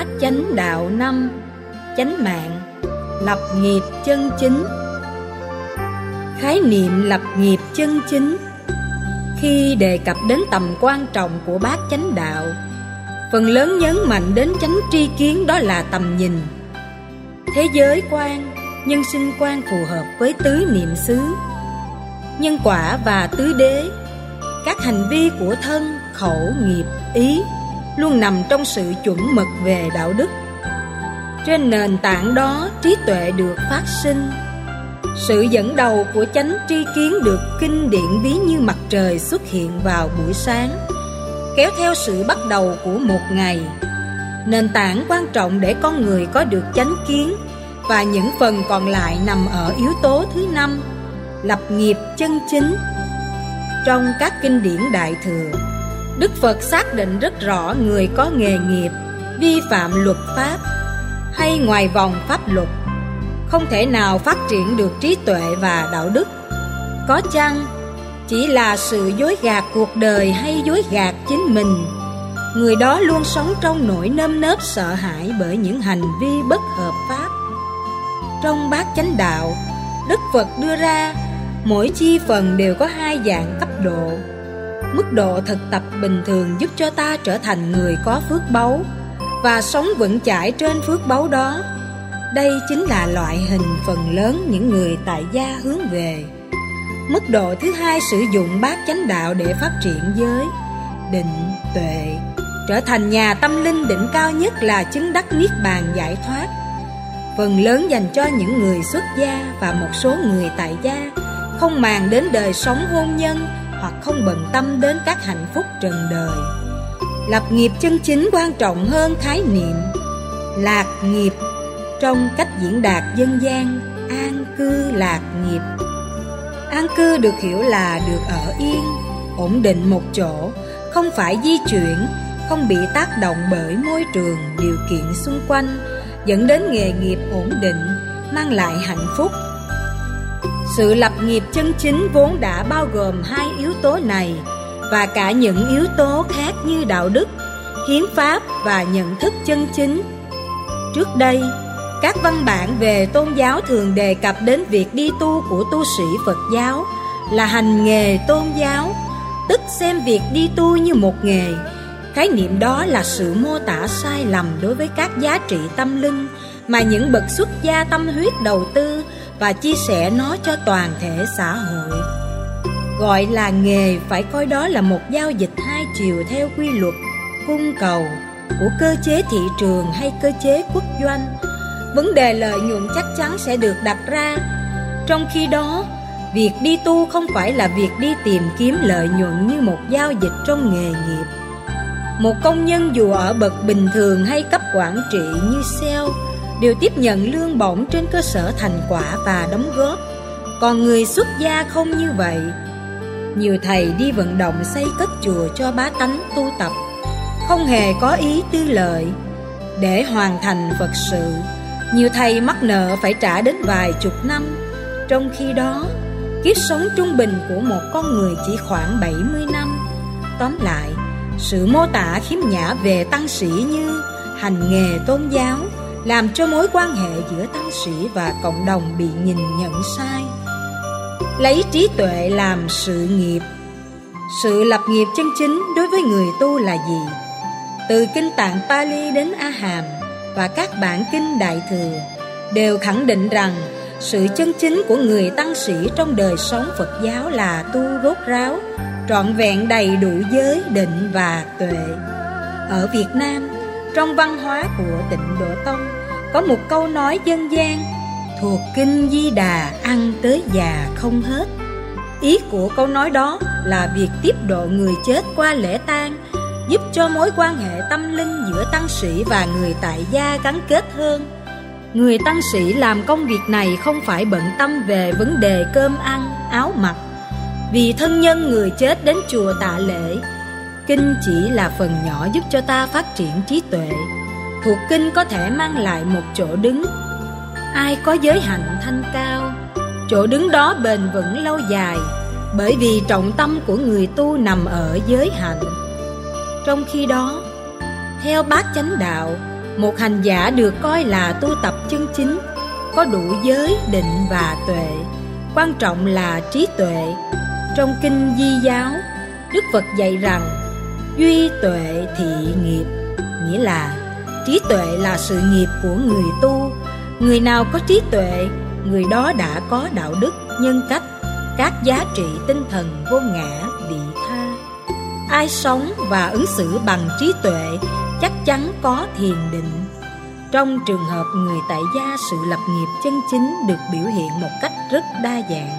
Bát chánh đạo năm Chánh mạng Lập nghiệp chân chính. Khái niệm lập nghiệp chân chính. Khi đề cập đến tầm quan trọng của bát chánh đạo Phần lớn nhấn mạnh đến chánh tri kiến đó là tầm nhìn. Thế giới quan, nhân sinh quan phù hợp với tứ niệm xứ. Nhân quả và tứ đế Các hành vi của thân, khẩu, nghiệp, ý Luôn nằm trong sự chuẩn mực về đạo đức. Trên nền tảng đó, trí tuệ được phát sinh. Sự dẫn đầu của chánh tri kiến được kinh điển ví như mặt trời xuất hiện vào buổi sáng, kéo theo sự bắt đầu của một ngày. Nền tảng quan trọng để con người có được chánh kiến và những phần còn lại nằm ở yếu tố thứ năm, lập nghiệp chân chính. Trong các kinh điển đại thừa đức phật xác định rất rõ người có nghề nghiệp, vi phạm luật pháp hay ngoài vòng pháp luật, không thể nào phát triển được trí tuệ và đạo đức. Có chăng chỉ là sự dối gạt cuộc đời hay dối gạt chính mình? Người đó luôn sống trong nỗi nơm nớp sợ hãi bởi những hành vi bất hợp pháp. Trong bát chánh đạo, đức phật đưa ra, mỗi chi phần đều có hai dạng cấp độ mức độ thực tập bình thường giúp cho ta trở thành người có phước báu và sống vững chãi trên phước báu đó. Đây chính là loại hình phần lớn những người tại gia hướng về. Mức độ thứ hai sử dụng bát chánh đạo để phát triển giới Định, tuệ. Trở thành nhà tâm linh đỉnh cao nhất là chứng đắc niết bàn giải thoát. Phần lớn dành cho những người xuất gia và một số người tại gia Không màng đến đời sống hôn nhân hoặc không bận tâm đến các hạnh phúc trần đời. Lập nghiệp chân chính quan trọng hơn khái niệm. Lạc nghiệp Trong cách diễn đạt dân gian An cư lạc nghiệp. An cư được hiểu là được ở yên, ổn định một chỗ, không phải di chuyển, không bị tác động bởi môi trường, điều kiện xung quanh, dẫn đến nghề nghiệp ổn định, mang lại hạnh phúc. Sự lập nghiệp chân chính vốn đã bao gồm hai yếu tố này và cả những yếu tố khác như đạo đức, hiến pháp và nhận thức chân chính. Trước đây, các văn bản về tôn giáo thường đề cập đến việc đi tu của tu sĩ Phật giáo là hành nghề tôn giáo, tức xem việc đi tu như một nghề. Khái niệm đó là sự mô tả sai lầm đối với các giá trị tâm linh mà những bậc xuất gia tâm huyết đầu tư và chia sẻ nó cho toàn thể xã hội. Gọi là nghề phải coi đó là một giao dịch hai chiều theo quy luật cung cầu của cơ chế thị trường hay cơ chế quốc doanh vấn đề lợi nhuận chắc chắn sẽ được đặt ra. Trong khi đó, việc đi tu không phải là việc đi tìm kiếm lợi nhuận như một giao dịch trong nghề nghiệp. Một công nhân dù ở bậc bình thường hay cấp quản trị như sale đều tiếp nhận lương bổng trên cơ sở thành quả và đóng góp. Còn người xuất gia không như vậy. Nhiều thầy đi vận động xây cất chùa cho bá tánh tu tập, không hề có ý tư lợi để hoàn thành Phật sự nhiều thầy mắc nợ phải trả đến vài chục năm Trong khi đó Kiếp sống trung bình của một con người chỉ khoảng 70 năm Tóm lại Sự mô tả khiếm nhã về tăng sĩ như Hành nghề tôn giáo làm cho mối quan hệ giữa tăng sĩ và cộng đồng bị nhìn nhận sai Lấy trí tuệ làm sự nghiệp Sự lập nghiệp chân chính đối với người tu là gì? Từ kinh tạng Pali đến A Hàm và các bản kinh Đại Thừa đều khẳng định rằng sự chân chính của người tăng sĩ trong đời sống Phật giáo là tu rốt ráo, trọn vẹn đầy đủ giới, định và tuệ. Ở Việt Nam, trong văn hóa của tịnh Độ Tông, có một câu nói dân gian thuộc kinh Di Đà ăn tới già không hết. Ý của câu nói đó là việc tiếp độ người chết qua lễ tang giúp cho mối quan hệ tâm linh giữa tăng sĩ và người tại gia gắn kết hơn. Người tăng sĩ làm công việc này không phải bận tâm về vấn đề cơm ăn, áo mặc, vì thân nhân người chết đến chùa tạ lễ. Kinh chỉ là phần nhỏ giúp cho ta phát triển trí tuệ. Thuộc kinh có thể mang lại một chỗ đứng. Ai có giới hạnh thanh cao, chỗ đứng đó bền vững lâu dài, bởi vì trọng tâm của người tu nằm ở giới hạnh. Trong khi đó, theo bát chánh đạo, Một hành giả được coi là tu tập chân chính Có đủ giới, định và tuệ Quan trọng là trí tuệ Trong kinh Di giáo Đức Phật dạy rằng Duy tuệ thị nghiệp Nghĩa là trí tuệ là sự nghiệp của người tu. Người nào có trí tuệ Người đó đã có đạo đức, nhân cách Các giá trị tinh thần vô ngã, vị tha. Ai sống và ứng xử bằng trí tuệ Chắc chắn có thiền định. Trong trường hợp người tại gia sự lập nghiệp chân chính Được biểu hiện một cách rất đa dạng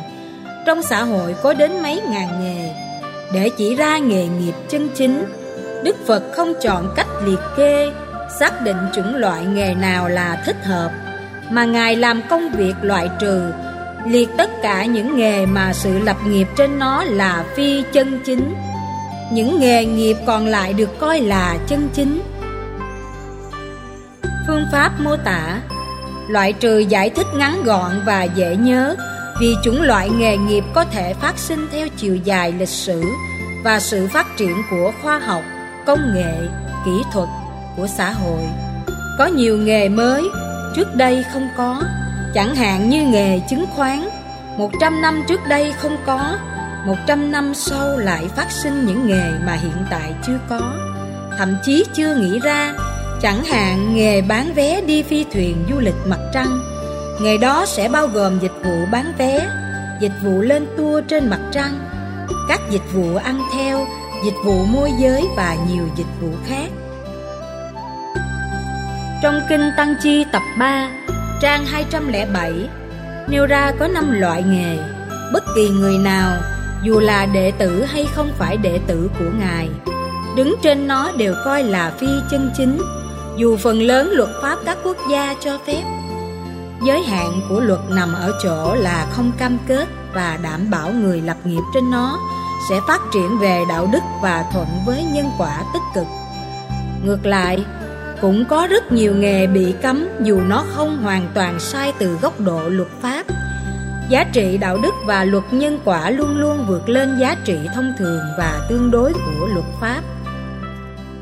Trong xã hội có đến mấy ngàn nghề để chỉ ra nghề nghiệp chân chính. Đức Phật không chọn cách liệt kê, Xác định chuẩn loại nghề nào là thích hợp, Mà Ngài làm công việc loại trừ, Liệt tất cả những nghề mà sự lập nghiệp trên nó là phi chân chính. Những nghề nghiệp còn lại được coi là chân chính. Phương pháp mô tả, Loại trừ giải thích ngắn gọn và dễ nhớ. Vì chủng loại nghề nghiệp có thể phát sinh theo chiều dài lịch sử Và sự phát triển của khoa học công nghệ, kỹ thuật của xã hội. Có nhiều nghề mới trước đây không có, chẳng hạn như nghề chứng khoán. Một trăm năm trước đây không có, một trăm năm sau lại phát sinh những nghề mà hiện tại chưa có, thậm chí chưa nghĩ ra, chẳng hạn nghề bán vé đi phi thuyền du lịch mặt trăng. Nghề đó sẽ bao gồm dịch vụ bán vé, dịch vụ lên tour trên mặt trăng, các dịch vụ ăn theo, dịch vụ môi giới và nhiều dịch vụ khác. Trong Kinh Tăng Chi tập 3, trang 207, nêu ra có 5 loại nghề. Bất kỳ người nào, dù là đệ tử hay không phải đệ tử của Ngài, đứng trên nó đều coi là phi chân chính, dù phần lớn luật pháp các quốc gia cho phép. Giới hạn của luật nằm ở chỗ là không cam kết và đảm bảo người lập nghiệp trên nó sẽ phát triển về đạo đức và thuận với nhân quả tích cực. Ngược lại, cũng có rất nhiều nghề bị cấm dù nó không hoàn toàn sai từ góc độ luật pháp. Giá trị đạo đức và luật nhân quả luôn luôn vượt lên giá trị thông thường và tương đối của luật pháp.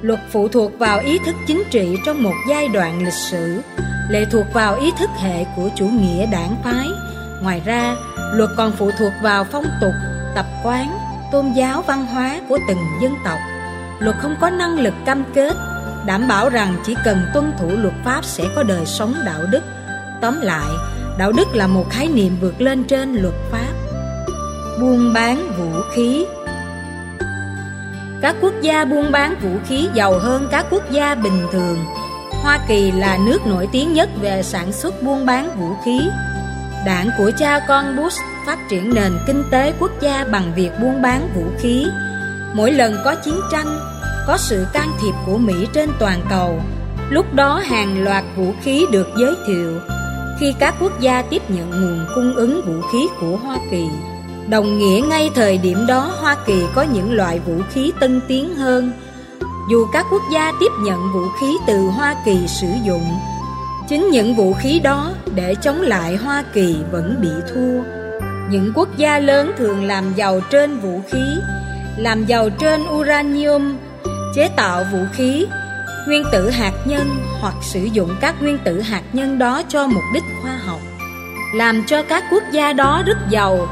Luật phụ thuộc vào ý thức chính trị trong một giai đoạn lịch sử, lệ thuộc vào ý thức hệ của chủ nghĩa đảng phái. Ngoài ra, luật còn phụ thuộc vào phong tục, tập quán, tôn giáo văn hóa của từng dân tộc. Luật không có năng lực cam kết đảm bảo rằng chỉ cần tuân thủ luật pháp sẽ có đời sống đạo đức. Tóm lại đạo đức là một khái niệm vượt lên trên luật pháp. Buôn bán vũ khí. Các quốc gia buôn bán vũ khí giàu hơn các quốc gia bình thường hoa kỳ là nước nổi tiếng nhất về sản xuất buôn bán vũ khí đảng của cha con bush phát triển nền kinh tế quốc gia bằng việc buôn bán vũ khí. Mỗi lần có chiến tranh, có sự can thiệp của Mỹ trên toàn cầu, lúc đó hàng loạt vũ khí được giới thiệu. Khi các quốc gia tiếp nhận nguồn cung ứng vũ khí của Hoa Kỳ, đồng nghĩa ngay thời điểm đó Hoa Kỳ có những loại vũ khí tân tiến hơn. Dù các quốc gia tiếp nhận vũ khí từ Hoa Kỳ sử dụng, chính những vũ khí đó để chống lại Hoa Kỳ vẫn bị thua. Những quốc gia lớn thường làm giàu trên vũ khí, làm giàu trên uranium, chế tạo vũ khí, nguyên tử hạt nhân hoặc sử dụng các nguyên tử hạt nhân đó cho mục đích khoa học, làm cho các quốc gia đó rất giàu.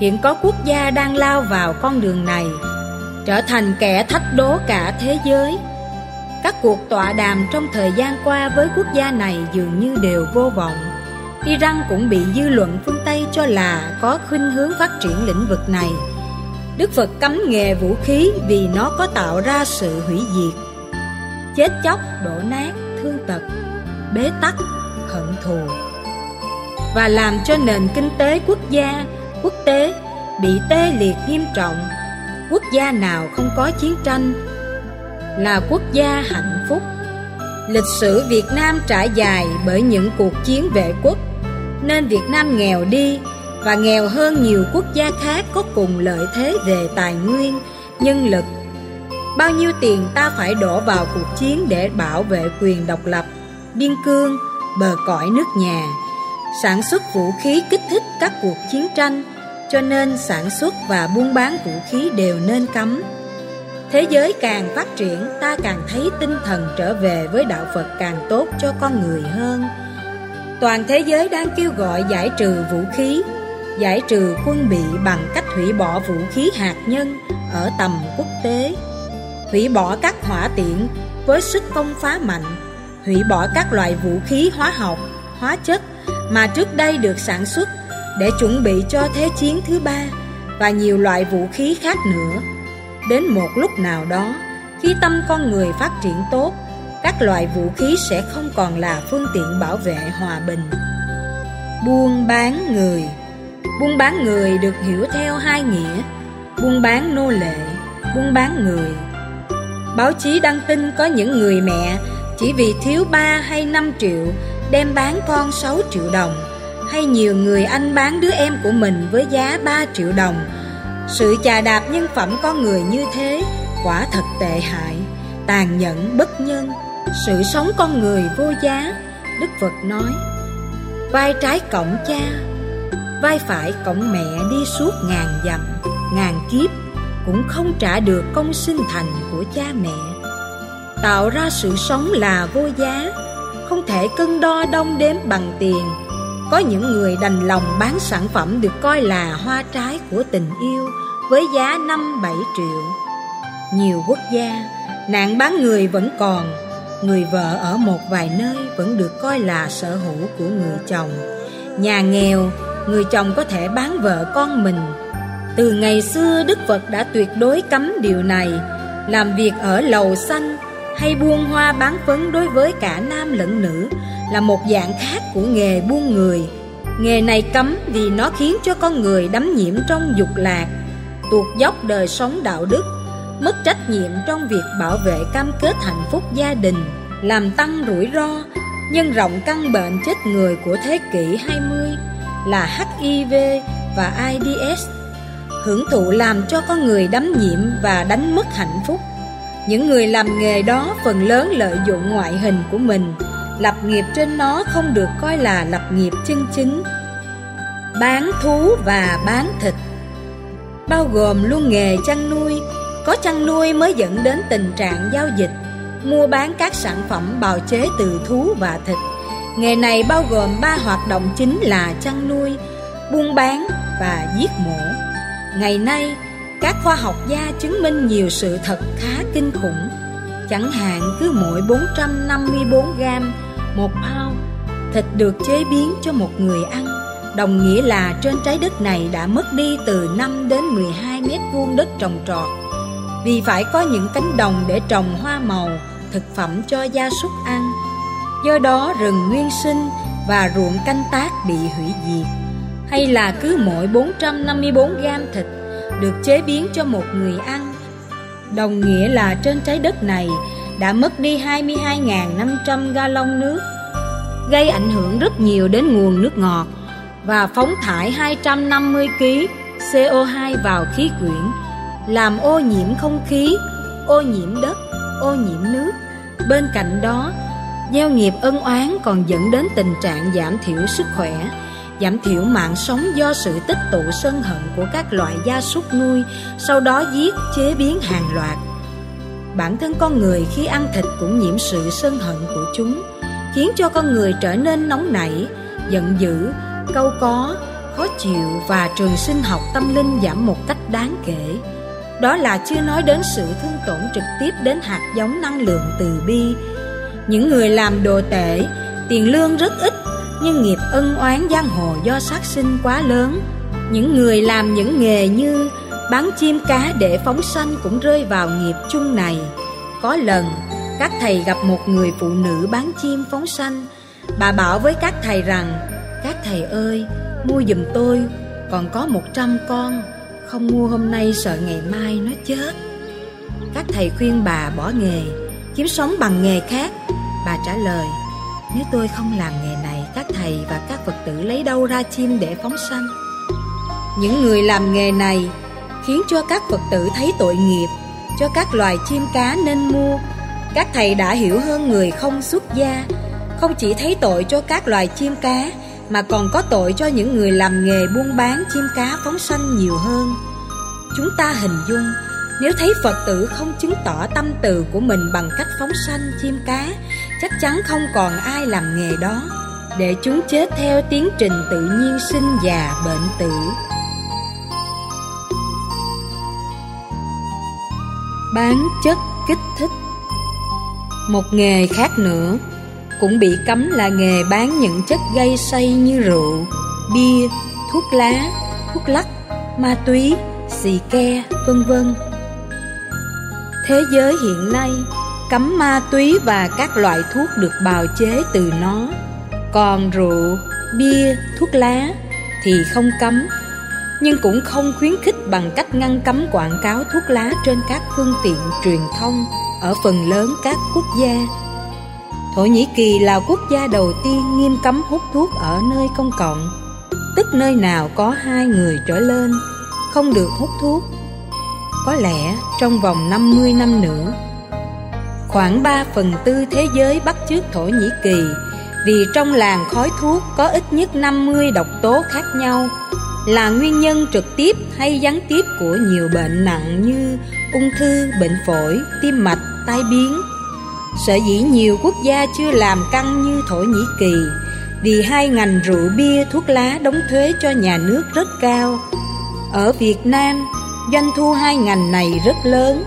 Hiện có quốc gia đang lao vào con đường này, trở thành kẻ thách đố cả thế giới. Các cuộc tọa đàm trong thời gian qua với quốc gia này dường như đều vô vọng. Iran cũng bị dư luận phương Tây cho là có khuynh hướng phát triển lĩnh vực này. Đức Phật cấm nghề vũ khí vì nó có tạo ra sự hủy diệt, chết chóc, đổ nát, thương tật, bế tắc, hận thù và làm cho nền kinh tế quốc gia, quốc tế bị tê liệt nghiêm trọng. Quốc gia nào không có chiến tranh là quốc gia hạnh phúc. Lịch sử Việt Nam trải dài bởi những cuộc chiến vệ quốc nên Việt Nam nghèo đi và nghèo hơn nhiều quốc gia khác có cùng lợi thế về tài nguyên, nhân lực. Bao nhiêu tiền ta phải đổ vào cuộc chiến để bảo vệ quyền độc lập, biên cương, bờ cõi nước nhà, sản xuất vũ khí kích thích các cuộc chiến tranh, cho nên sản xuất và buôn bán vũ khí đều nên cấm. Thế giới càng phát triển Ta càng thấy tinh thần trở về với đạo Phật càng tốt cho con người hơn Toàn thế giới đang kêu gọi giải trừ vũ khí Giải trừ quân bị bằng cách hủy bỏ vũ khí hạt nhân ở tầm quốc tế Hủy bỏ các hỏa tiện với sức công phá mạnh Hủy bỏ các loại vũ khí hóa học, hóa chất mà trước đây được sản xuất để chuẩn bị cho Thế chiến thứ ba và nhiều loại vũ khí khác nữa. Đến một lúc nào đó, khi tâm con người phát triển tốt, các loại vũ khí sẽ không còn là phương tiện bảo vệ hòa bình. Buôn bán người Buôn bán người được hiểu theo hai nghĩa, buôn bán nô lệ, buôn bán người. Báo chí đăng tin có những người mẹ chỉ vì thiếu 3 hay 5 triệu đem bán con 6 triệu đồng hay nhiều người anh bán đứa em của mình với giá 3 triệu đồng. Sự chà đạp nhân phẩm con người như thế quả thật tệ hại, tàn nhẫn bất nhân, sự sống con người vô giá. Đức Phật nói, vai trái cổng cha, vai phải cổng mẹ đi suốt ngàn dặm, ngàn kiếp cũng không trả được công sinh thành của cha mẹ. Tạo ra sự sống là vô giá, không thể cân đo đong đếm bằng tiền có những người đành lòng bán sản phẩm được coi là hoa trái của tình yêu với giá 5-7 triệu. Nhiều quốc gia, nạn bán người vẫn còn, người vợ ở một vài nơi vẫn được coi là sở hữu của người chồng. Nhà nghèo, người chồng có thể bán vợ con mình. Từ ngày xưa Đức Phật đã tuyệt đối cấm điều này, làm việc ở lầu xanh hay buôn hoa bán phấn đối với cả nam lẫn nữ là một dạng khác của nghề buôn người. Nghề này cấm vì nó khiến cho con người đắm nhiễm trong dục lạc, tuột dốc đời sống đạo đức, mất trách nhiệm trong việc bảo vệ cam kết hạnh phúc gia đình, làm tăng rủi ro, nhân rộng căn bệnh chết người của thế kỷ 20 là HIV và AIDS, hưởng thụ làm cho con người đắm nhiễm và đánh mất hạnh phúc. Những người làm nghề đó phần lớn lợi dụng ngoại hình của mình lập nghiệp trên nó không được coi là lập nghiệp chân chính. Bán thú và bán thịt. Bao gồm luôn nghề chăn nuôi. Có chăn nuôi mới dẫn đến tình trạng giao dịch, mua bán các sản phẩm bào chế từ thú và thịt. Nghề này bao gồm ba hoạt động chính là chăn nuôi, buôn bán và giết mổ. Ngày nay, các khoa học gia chứng minh nhiều sự thật khá kinh khủng. Chẳng hạn cứ mỗi 454 gram một pound thịt được chế biến cho một người ăn. Đồng nghĩa là trên trái đất này đã mất đi từ 5 đến 12 mét vuông đất trồng trọt. Vì phải có những cánh đồng để trồng hoa màu, thực phẩm cho gia súc ăn. Do đó rừng nguyên sinh và ruộng canh tác bị hủy diệt. Hay là cứ mỗi 454 gram thịt được chế biến cho một người ăn. Đồng nghĩa là trên trái đất này đã mất đi 22.500 ga lông nước, gây ảnh hưởng rất nhiều đến nguồn nước ngọt và phóng thải 250 kg CO2 vào khí quyển, làm ô nhiễm không khí, ô nhiễm đất, ô nhiễm nước. Bên cạnh đó, gieo nghiệp ân oán còn dẫn đến tình trạng giảm thiểu sức khỏe, giảm thiểu mạng sống do sự tích tụ sân hận của các loại gia súc nuôi, sau đó giết, chế biến hàng loạt bản thân con người khi ăn thịt cũng nhiễm sự sân hận của chúng, khiến cho con người trở nên nóng nảy, giận dữ câu có, khó chịu và trường sinh học tâm linh giảm một cách đáng kể. Đó là chưa nói đến sự thương tổn trực tiếp đến hạt giống năng lượng từ bi. Những người làm đồ tệ tiền lương rất ít, nhưng nghiệp ân oán giang hồ do sát sinh quá lớn. Những người làm những nghề như Bán chim cá để phóng sanh cũng rơi vào nghiệp chung này. Có lần, các thầy gặp một người phụ nữ bán chim phóng sanh. Bà bảo với các thầy rằng, Các thầy ơi, mua giùm tôi, còn có một trăm con, Không mua hôm nay sợ ngày mai nó chết. Các thầy khuyên bà bỏ nghề, Kiếm sống bằng nghề khác. Bà trả lời, Nếu tôi không làm nghề này, Các thầy và các Phật tử lấy đâu ra chim để phóng sanh? Những người làm nghề này khiến cho các Phật tử thấy tội nghiệp, cho các loài chim cá nên mua. Các thầy đã hiểu hơn người không xuất gia, không chỉ thấy tội cho các loài chim cá, mà còn có tội cho những người làm nghề buôn bán chim cá phóng sanh nhiều hơn. Chúng ta hình dung, Nếu thấy Phật tử không chứng tỏ tâm từ của mình bằng cách phóng sanh chim cá Chắc chắn không còn ai làm nghề đó Để chúng chết theo tiến trình tự nhiên sinh già bệnh tử Bán chất kích thích Một nghề khác nữa Cũng bị cấm là nghề bán những chất gây say như rượu, bia, thuốc lá, thuốc lắc, ma túy, xì ke, vân vân. Thế giới hiện nay cấm ma túy và các loại thuốc được bào chế từ nó. Còn rượu, bia, thuốc lá thì không cấm, nhưng cũng không khuyến khích bằng cách ngăn cấm quảng cáo thuốc lá trên các phương tiện truyền thông ở phần lớn các quốc gia. Thổ Nhĩ Kỳ là quốc gia đầu tiên nghiêm cấm hút thuốc ở nơi công cộng, tức nơi nào có hai người trở lên không được hút thuốc. Có lẽ trong vòng 50 năm nữa, khoảng 3 phần tư thế giới bắt chước Thổ Nhĩ Kỳ vì trong làng khói thuốc có ít nhất 50 độc tố khác nhau là nguyên nhân trực tiếp hay gián tiếp của nhiều bệnh nặng như ung thư, bệnh phổi, tim mạch, tai biến. Sở dĩ nhiều quốc gia chưa làm căng như Thổ Nhĩ Kỳ vì hai ngành rượu bia, thuốc lá đóng thuế cho nhà nước rất cao. Ở Việt Nam, doanh thu hai ngành này rất lớn.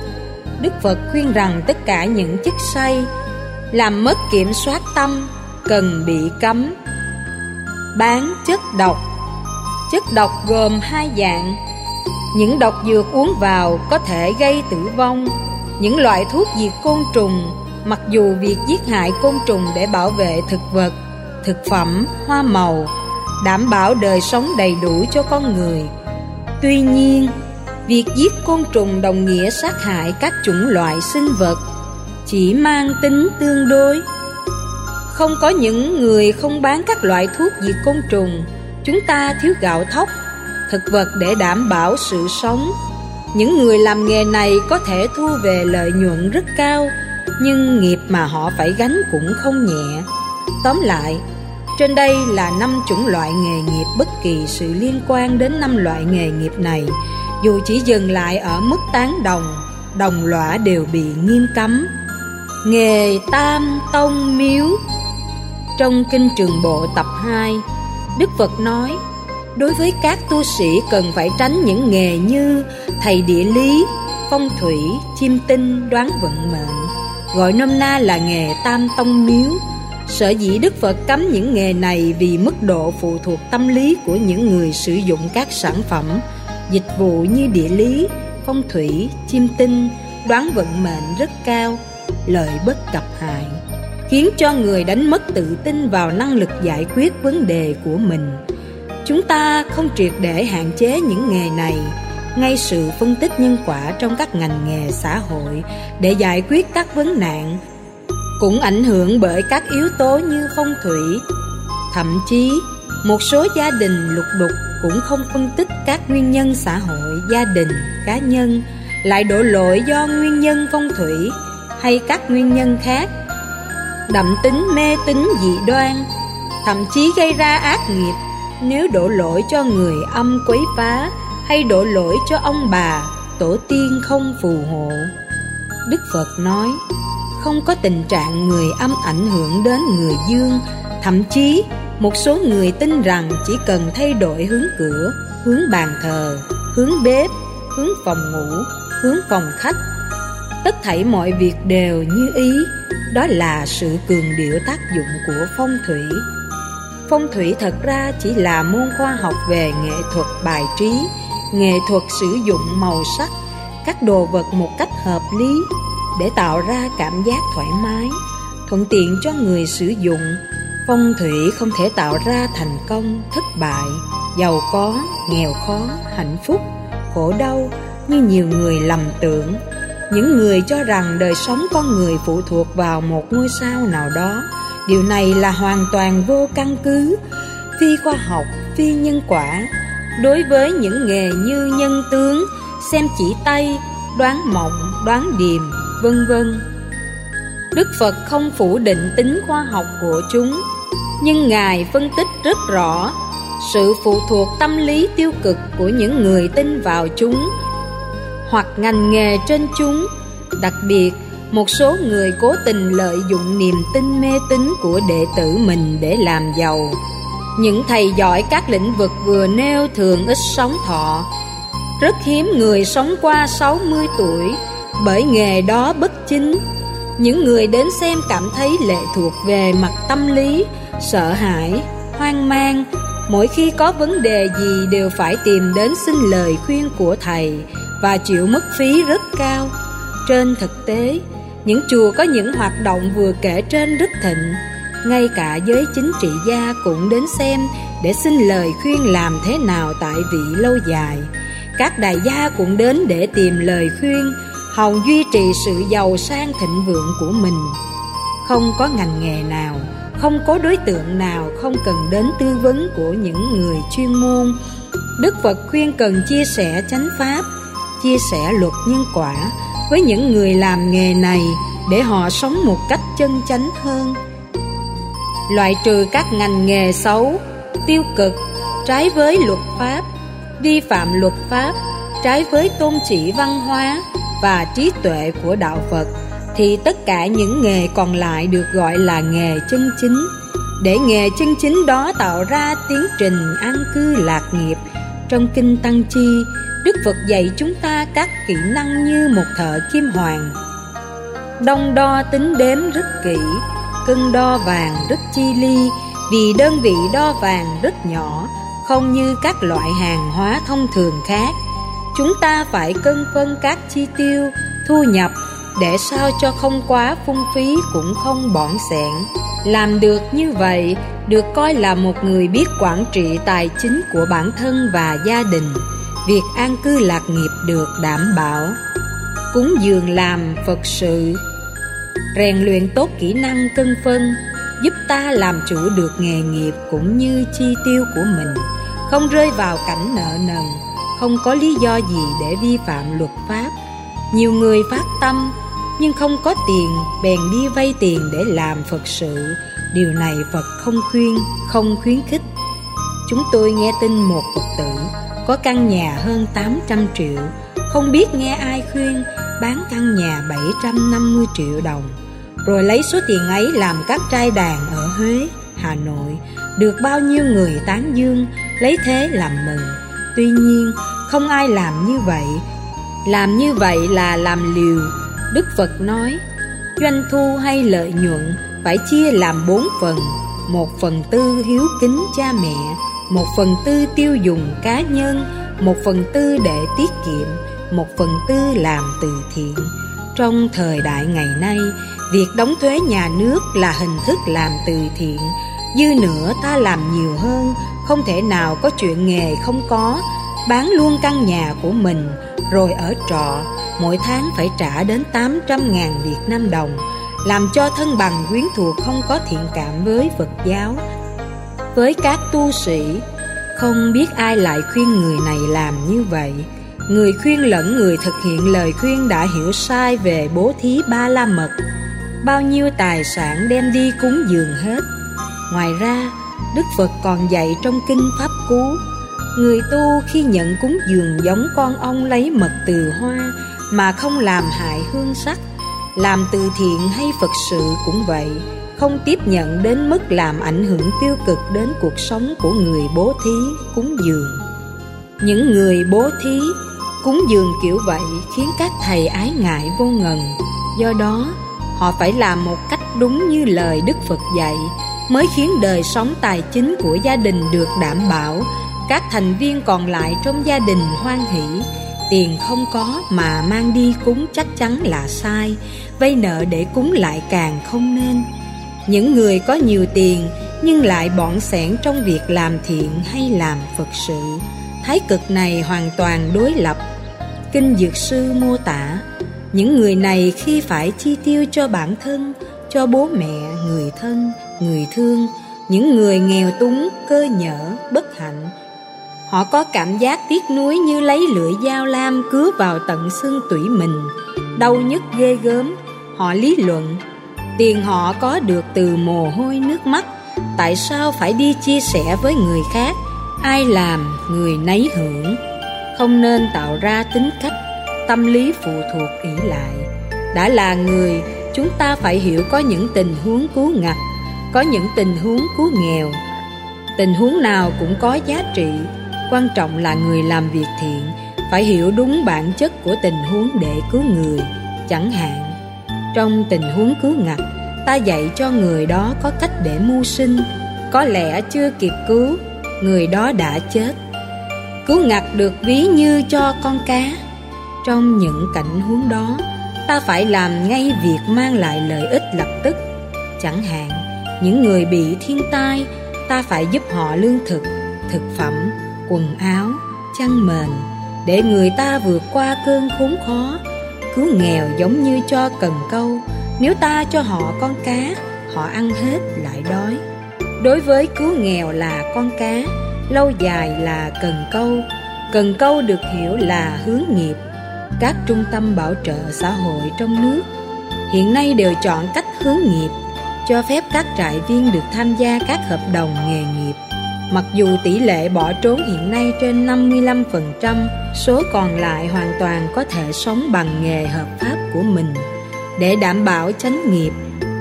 Đức Phật khuyên rằng tất cả những chất say làm mất kiểm soát tâm cần bị cấm. Bán chất độc Chất độc gồm hai dạng. Những độc dược uống vào có thể gây tử vong. Những loại thuốc diệt côn trùng Mặc dù việc giết hại côn trùng để bảo vệ thực vật, thực phẩm, hoa màu Đảm bảo đời sống đầy đủ cho con người. Tuy nhiên, việc giết côn trùng đồng nghĩa sát hại các chủng loại sinh vật Chỉ mang tính tương đối. Không có những người không bán các loại thuốc diệt côn trùng Chúng ta thiếu gạo thóc, thực vật để đảm bảo sự sống. Những người làm nghề này có thể thu về lợi nhuận rất cao, nhưng nghiệp mà họ phải gánh cũng không nhẹ. Tóm lại, trên đây là năm chủng loại nghề nghiệp bất kỳ sự liên quan đến năm loại nghề nghiệp này, dù chỉ dừng lại ở mức tán đồng, đồng lõa đều bị nghiêm cấm. Nghề Tam Tông Miếu Trong Kinh Trường Bộ tập 2 Đức Phật nói Đối với các tu sĩ cần phải tránh những nghề như thầy địa lý, phong thủy, chim tinh, đoán vận mệnh. Gọi nôm na là nghề tam tông miếu. Sở dĩ Đức Phật cấm những nghề này vì mức độ phụ thuộc tâm lý của những người sử dụng các sản phẩm, dịch vụ như địa lý, phong thủy, chim tinh, đoán vận mệnh rất cao, lợi bất cập hại khiến cho người đánh mất tự tin vào năng lực giải quyết vấn đề của mình. Chúng ta không triệt để hạn chế những nghề này, ngay sự phân tích nhân quả trong các ngành nghề xã hội để giải quyết các vấn nạn cũng ảnh hưởng bởi các yếu tố như phong thủy. Thậm chí, một số gia đình lục đục cũng không phân tích các nguyên nhân xã hội, gia đình, cá nhân, lại đổ lỗi do nguyên nhân phong thủy hay các nguyên nhân khác đậm tính mê tín dị đoan, thậm chí gây ra ác nghiệp. Nếu đổ lỗi cho người âm quấy phá, hay đổ lỗi cho ông bà, tổ tiên không phù hộ. Đức phật nói, không có tình trạng người âm ảnh hưởng đến người dương. Thậm chí, một số người tin rằng chỉ cần thay đổi hướng cửa, hướng bàn thờ, hướng bếp, hướng phòng ngủ, hướng phòng khách, tất thảy mọi việc đều như ý đó là sự cường điệu tác dụng của phong thủy. Phong thủy thật ra chỉ là môn khoa học về nghệ thuật bài trí Nghệ thuật sử dụng màu sắc Các đồ vật một cách hợp lý Để tạo ra cảm giác thoải mái Thuận tiện cho người sử dụng. Phong thủy không thể tạo ra thành công, thất bại Giàu có, nghèo khó, hạnh phúc, khổ đau Như nhiều người lầm tưởng những người cho rằng đời sống con người phụ thuộc vào một ngôi sao nào đó. Điều này là hoàn toàn vô căn cứ. Phi khoa học, phi nhân quả. Đối với những nghề như nhân tướng, xem chỉ tay, đoán mộng, đoán điềm, vân vân. Đức Phật không phủ định tính khoa học của chúng Nhưng Ngài phân tích rất rõ Sự phụ thuộc tâm lý tiêu cực của những người tin vào chúng hoặc ngành nghề trên chúng. Đặc biệt, một số người cố tình lợi dụng niềm tin mê tín của đệ tử mình để làm giàu. Những thầy giỏi các lĩnh vực vừa nêu thường ít sống thọ. Rất hiếm người sống qua 60 tuổi, bởi nghề đó bất chính. Những người đến xem cảm thấy lệ thuộc về mặt tâm lý, sợ hãi, hoang mang mỗi khi có vấn đề gì đều phải tìm đến xin lời khuyên của thầy và chịu mất phí rất cao. Trên thực tế, những chùa có những hoạt động vừa kể trên rất thịnh, ngay cả giới chính trị gia cũng đến xem để xin lời khuyên làm thế nào tại vị lâu dài. Các đại gia cũng đến để tìm lời khuyên, hòng duy trì sự giàu sang thịnh vượng của mình. Không có ngành nghề nào không có đối tượng nào không cần đến tư vấn của những người chuyên môn. Đức phật khuyên cần chia sẻ chánh pháp, chia sẻ luật nhân quả với những người làm nghề này để họ sống một cách chân chánh hơn. Loại trừ các ngành nghề xấu, tiêu cực, trái với luật pháp, vi phạm luật pháp, trái với tôn chỉ văn hóa và trí tuệ của đạo phật thì tất cả những nghề còn lại được gọi là nghề chân chính. Để nghề chân chính đó tạo ra tiến trình an cư lạc nghiệp, trong kinh tăng chi, đức phật dạy chúng ta các kỹ năng như một thợ kim hoàng. Đông đo tính đếm rất kỹ, cân đo vàng rất chi ly, vì đơn vị đo vàng rất nhỏ, không như các loại hàng hóa thông thường khác. Chúng ta phải cân phân các chi tiêu, thu nhập để sao cho không quá phung phí cũng không bỏng sẹn làm được như vậy, được coi là một người biết quản trị tài chính của bản thân và gia đình. Việc an cư lạc nghiệp được đảm bảo. Cúng dường làm phật sự. Rèn luyện tốt kỹ năng cân phân, giúp ta làm chủ được nghề nghiệp cũng như chi tiêu của mình. Không rơi vào cảnh nợ nần, không có lý do gì để vi phạm luật pháp. Nhiều người phát tâm nhưng không có tiền bèn đi vay tiền để làm phật sự. Điều này phật không khuyên không khuyến khích. Chúng tôi nghe tin một phật tử có căn nhà hơn 800 triệu. Không biết nghe ai khuyên bán căn nhà 750 triệu đồng. Rồi lấy số tiền ấy làm các trai đàn ở Huế, Hà Nội. Được bao nhiêu người tán dương lấy thế làm mừng. Tuy nhiên không ai làm như vậy. Làm như vậy là làm liều đức phật nói, doanh thu hay lợi nhuận phải chia làm bốn phần. Một phần tư hiếu kính cha mẹ, một phần tư tiêu dùng cá nhân, một phần tư để tiết kiệm, một phần tư làm từ thiện. Trong thời đại ngày nay, việc đóng thuế nhà nước là hình thức làm từ thiện. Dư nữa ta làm nhiều hơn, không thể nào có chuyện nghề không có. Bán luôn căn nhà của mình, rồi ở trọ mỗi tháng phải trả đến 800 ngàn Việt Nam đồng, làm cho thân bằng quyến thuộc không có thiện cảm với Phật giáo. Với các tu sĩ, không biết ai lại khuyên người này làm như vậy. Người khuyên lẫn người thực hiện lời khuyên đã hiểu sai về bố thí ba la mật bao nhiêu tài sản đem đi cúng dường hết. Ngoài ra, đức phật còn dạy trong kinh pháp cú, người tu khi nhận cúng dường giống con ong lấy mật từ hoa mà không làm hại hương sắc. Làm từ thiện hay phật sự cũng vậy, không tiếp nhận đến mức làm ảnh hưởng tiêu cực đến cuộc sống của người bố thí cúng dường. Những người bố thí cúng dường kiểu vậy khiến các thầy ái ngại vô ngần. Do đó, họ phải làm một cách đúng như lời đức phật dạy mới khiến đời sống tài chính của gia đình được đảm bảo. Các thành viên còn lại trong gia đình hoan hỷ tiền không có mà mang đi cúng chắc chắn là sai, vay nợ để cúng lại càng không nên. Những người có nhiều tiền nhưng lại bỏn sẻn trong việc làm thiện hay làm phật sự. Thái cực này hoàn toàn đối lập. Kinh dược sư mô tả, những người này khi phải chi tiêu cho bản thân, cho bố mẹ, người thân, người thương, những người nghèo túng, cơ nhở, bất hạnh họ có cảm giác tiếc nuối như lấy lưỡi dao lam cứa vào tận xương tủy mình. Đau nhức ghê gớm, họ lý luận, tiền họ có được từ mồ hôi nước mắt, tại sao phải đi chia sẻ với người khác? Ai làm, người nấy hưởng. Không nên tạo ra tính cách, tâm lý phụ thuộc ỷ lại. Đã là người, chúng ta phải hiểu có những tình huống cứu ngặt, có những tình huống cứu nghèo. Tình huống nào cũng có giá trị quan trọng là người làm việc thiện, phải hiểu đúng bản chất của tình huống để cứu người, chẳng hạn. Trong tình huống cứu ngặt, ta dạy cho người đó có cách để mưu sinh. Có lẽ chưa kịp cứu, người đó đã chết. Cứu ngặt được ví như cho con cá. Trong những cảnh huống đó, ta phải làm ngay việc mang lại lợi ích lập tức. Chẳng hạn, những người bị thiên tai, ta phải giúp họ lương thực thực phẩm quần áo, chăn mền, để người ta vượt qua cơn khốn khó. Cứu nghèo giống như cho cần câu, nếu ta cho họ con cá, họ ăn hết lại đói. Đối với cứu nghèo là con cá, lâu dài là cần câu. Cần câu được hiểu là hướng nghiệp. Các trung tâm bảo trợ xã hội trong nước hiện nay đều chọn cách hướng nghiệp, cho phép các trại viên được tham gia các hợp đồng nghề nghiệp mặc dù tỷ lệ bỏ trốn hiện nay trên 55%, số còn lại hoàn toàn có thể sống bằng nghề hợp pháp của mình. Để đảm bảo chánh nghiệp,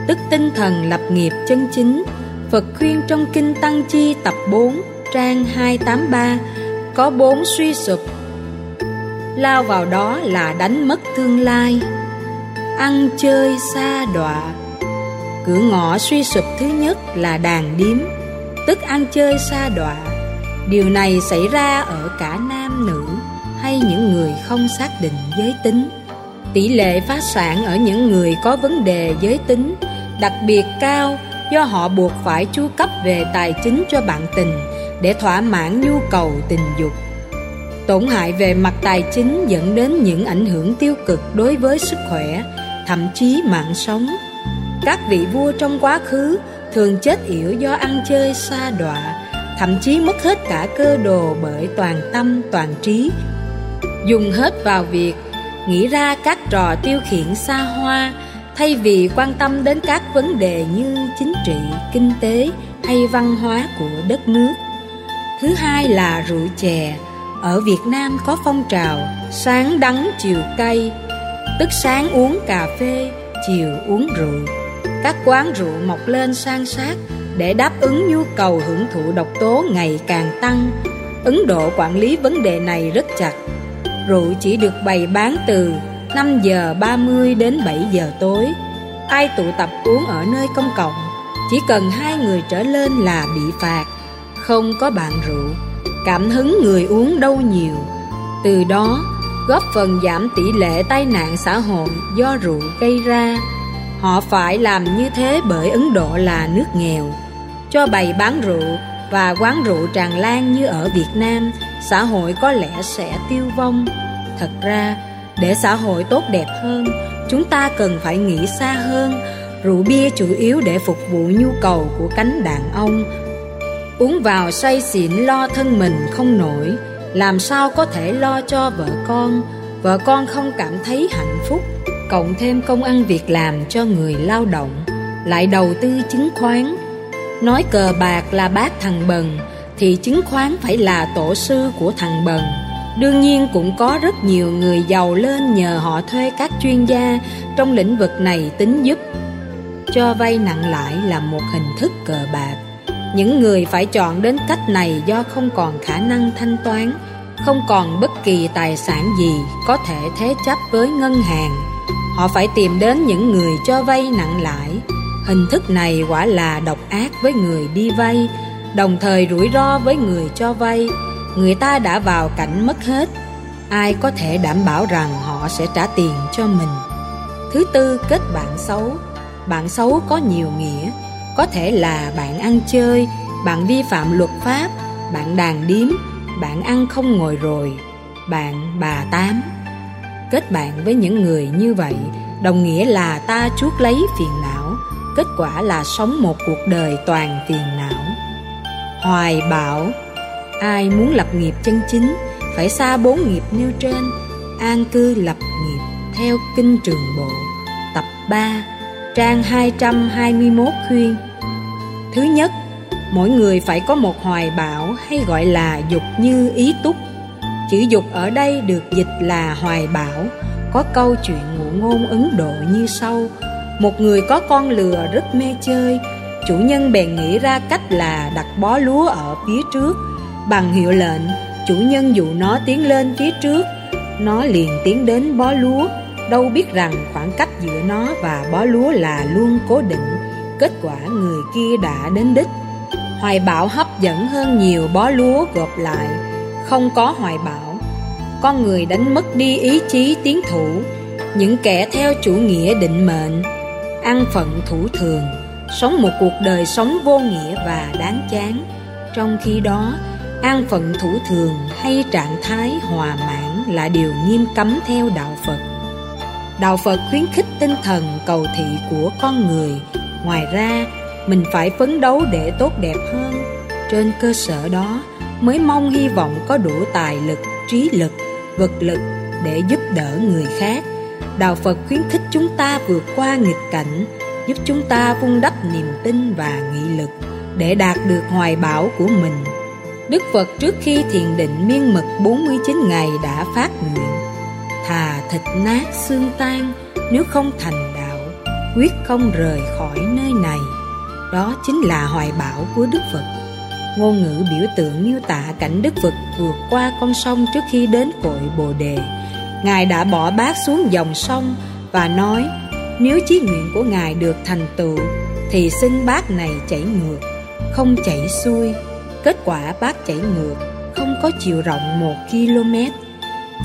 tức tinh thần lập nghiệp chân chính, Phật khuyên trong Kinh Tăng Chi tập 4, trang 283, có bốn suy sụp. Lao vào đó là đánh mất tương lai, ăn chơi xa đọa. Cửa ngõ suy sụp thứ nhất là đàn điếm, tức ăn chơi xa đọa. Điều này xảy ra ở cả nam nữ hay những người không xác định giới tính. Tỷ lệ phá sản ở những người có vấn đề giới tính đặc biệt cao do họ buộc phải chu cấp về tài chính cho bạn tình để thỏa mãn nhu cầu tình dục. Tổn hại về mặt tài chính dẫn đến những ảnh hưởng tiêu cực đối với sức khỏe, thậm chí mạng sống. Các vị vua trong quá khứ thường chết yểu do ăn chơi xa đọa, thậm chí mất hết cả cơ đồ bởi toàn tâm toàn trí, dùng hết vào việc nghĩ ra các trò tiêu khiển xa hoa thay vì quan tâm đến các vấn đề như chính trị, kinh tế hay văn hóa của đất nước. Thứ hai là rượu chè. Ở Việt Nam có phong trào sáng đắng chiều cay, tức sáng uống cà phê, chiều uống rượu. Các quán rượu mọc lên san sát để đáp ứng nhu cầu hưởng thụ độc tố ngày càng tăng. Ấn Độ quản lý vấn đề này rất chặt. Rượu chỉ được bày bán từ 5 giờ 30 đến 7 giờ tối. Ai tụ tập uống ở nơi công cộng, chỉ cần hai người trở lên là bị phạt, không có bạn rượu. Cảm hứng người uống đâu nhiều. Từ đó, góp phần giảm tỷ lệ tai nạn xã hội do rượu gây ra. Họ phải làm như thế bởi Ấn Độ là nước nghèo. Cho bày bán rượu và quán rượu tràn lan như ở Việt Nam, xã hội có lẽ sẽ tiêu vong. Thật ra, để xã hội tốt đẹp hơn, chúng ta cần phải nghĩ xa hơn. Rượu bia chủ yếu để phục vụ nhu cầu của cánh đàn ông. Uống vào say xỉn lo thân mình không nổi, làm sao có thể lo cho vợ con, vợ con không cảm thấy hạnh phúc, cộng thêm công ăn việc làm cho người lao động, lại đầu tư chứng khoán. Nói cờ bạc là bác thằng bần, thì chứng khoán phải là tổ sư của thằng bần Đương nhiên cũng có rất nhiều người giàu lên nhờ họ thuê các chuyên gia trong lĩnh vực này tính giúp. Cho vay nặng lãi là một hình thức cờ bạc. Những người phải chọn đến cách này do không còn khả năng thanh toán, không còn bất kỳ tài sản gì có thể thế chấp với ngân hàng. Họ phải tìm đến những người cho vay nặng lãi. Hình thức này quả là độc ác với người đi vay, đồng thời rủi ro với người cho vay. Người ta đã vào cảnh mất hết. Ai có thể đảm bảo rằng họ sẽ trả tiền cho mình? Thứ tư kết bạn xấu. Bạn xấu có nhiều nghĩa. Có thể là bạn ăn chơi bạn vi phạm luật pháp bạn đàn điếm bạn ăn không ngồi rồi. Bạn bà tám kết bạn với những người như vậy, đồng nghĩa là ta chuốc lấy phiền não, kết quả là sống một cuộc đời toàn phiền não. Hoài bão Ai muốn lập nghiệp chân chính, Phải xa bốn nghiệp nêu trên, An cư lập nghiệp Theo Kinh Trường Bộ. Tập 3 Trang 221 khuyên. Thứ nhất, Mỗi người phải có một hoài bão Hay gọi là dục như ý túc. Chữ dục ở đây được dịch là hoài bảo Có câu chuyện ngụ ngôn Ấn Độ như sau. Một người có con lừa rất mê chơi Chủ nhân bèn nghĩ ra cách là đặt bó lúa ở phía trước. Bằng hiệu lệnh, chủ nhân dụ nó tiến lên phía trước. Nó liền tiến đến bó lúa Đâu biết rằng khoảng cách giữa nó và bó lúa là luôn cố định. Kết quả người kia đã đến đích. Hoài bão hấp dẫn hơn nhiều bó lúa gộp lại. Không có hoài bão. Con người đánh mất đi ý chí tiến thủ Những kẻ theo chủ nghĩa định mệnh Ăn phận thủ thường Sống một cuộc đời sống vô nghĩa và đáng chán. Trong khi đó An phận thủ thường hay trạng thái hòa mãn là điều nghiêm cấm theo đạo Phật. Đạo Phật khuyến khích tinh thần cầu thị của con người. Ngoài ra, mình phải phấn đấu để tốt đẹp hơn. Trên cơ sở đó mới mong hy vọng có đủ tài lực, trí lực, vật lực để giúp đỡ người khác. Đạo Phật khuyến khích chúng ta vượt qua nghịch cảnh Giúp chúng ta vun đắp niềm tin và nghị lực Để đạt được hoài bão của mình. Đức Phật trước khi thiền định miên mật 49 ngày đã phát nguyện Thà thịt nát xương tan nếu không thành đạo Quyết không rời khỏi nơi này. Đó chính là hoài bão của Đức Phật. Ngôn ngữ biểu tượng miêu tả cảnh Đức Phật vượt qua con sông trước khi đến cội Bồ Đề. Ngài đã bỏ bát xuống dòng sông và nói Nếu chí nguyện của Ngài được thành tựu Thì xin bát này chảy ngược, không chảy xuôi. Kết quả bát chảy ngược, không có chiều rộng một km